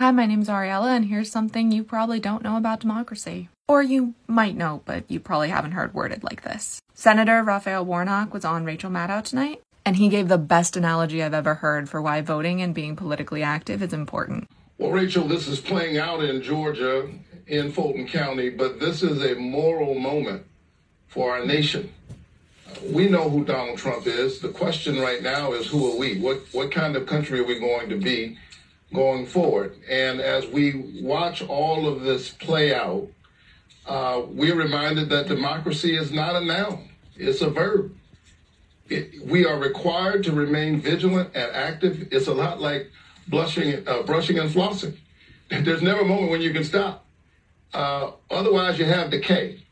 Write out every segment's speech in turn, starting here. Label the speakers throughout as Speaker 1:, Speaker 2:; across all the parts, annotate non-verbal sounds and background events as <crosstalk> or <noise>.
Speaker 1: Hi, my name's Ariella, and here's something you probably don't know about democracy. Or you might know, but you probably haven't heard worded like this. Senator Raphael Warnock was on Rachel Maddow tonight, and he gave the best analogy I've ever heard for why voting and being politically active is important.
Speaker 2: Well, Rachel, this is playing out in Georgia, in Fulton County, but this is a moral moment for our nation. We know who Donald Trump is. The question right now is who are we? What what kind of country are we going to be going forward? And as we watch all of this play out, uh, we're reminded that democracy is not a noun; it's a verb. It, we are required to remain vigilant and active. It's a lot like blushing, uh, brushing and flossing. <laughs> There's never a moment when you can stop. Uh, otherwise, you have decay.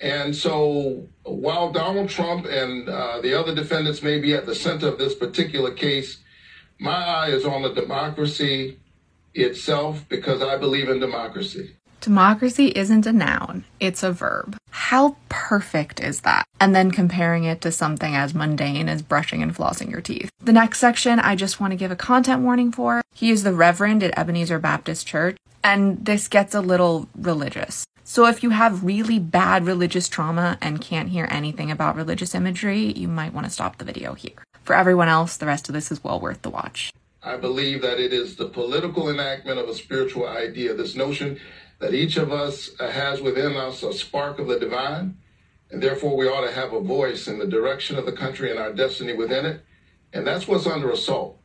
Speaker 2: And so while Donald Trump and uh, the other defendants may be at the center of this particular case, my eye is on the democracy itself because I believe in democracy.
Speaker 1: Democracy isn't a noun, it's a verb. How perfect is that? And then comparing it to something as mundane as brushing and flossing your teeth. The next section, I just want to give a content warning for. He is the Reverend at Ebenezer Baptist Church, and this gets a little religious. So, if you have really bad religious trauma and can't hear anything about religious imagery, you might want to stop the video here. For everyone else, the rest of this is well worth the watch.
Speaker 2: I believe that it is the political enactment of a spiritual idea, this notion that each of us has within us a spark of the divine, and therefore we ought to have a voice in the direction of the country and our destiny within it. And that's what's under assault.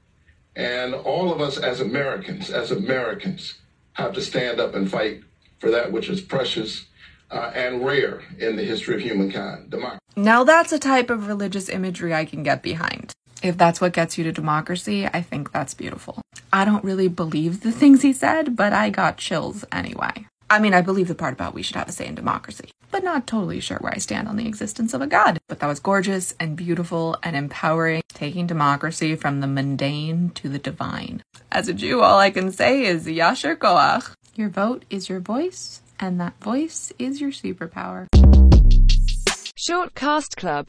Speaker 2: And all of us as Americans, as Americans, have to stand up and fight for that which is precious uh, and rare in the history of humankind democracy.
Speaker 1: Now, that's a type of religious imagery I can get behind. If that's what gets you to democracy, I think that's beautiful. I don't really believe the things he said, but I got chills anyway. I mean, I believe the part about we should have a say in democracy, but not totally sure where I stand on the existence of a god. But that was gorgeous and beautiful and empowering, taking democracy from the mundane to the divine. As a Jew, all I can say is Yasher Koach. Your vote is your voice, and that voice is your superpower.
Speaker 3: Short Cast Club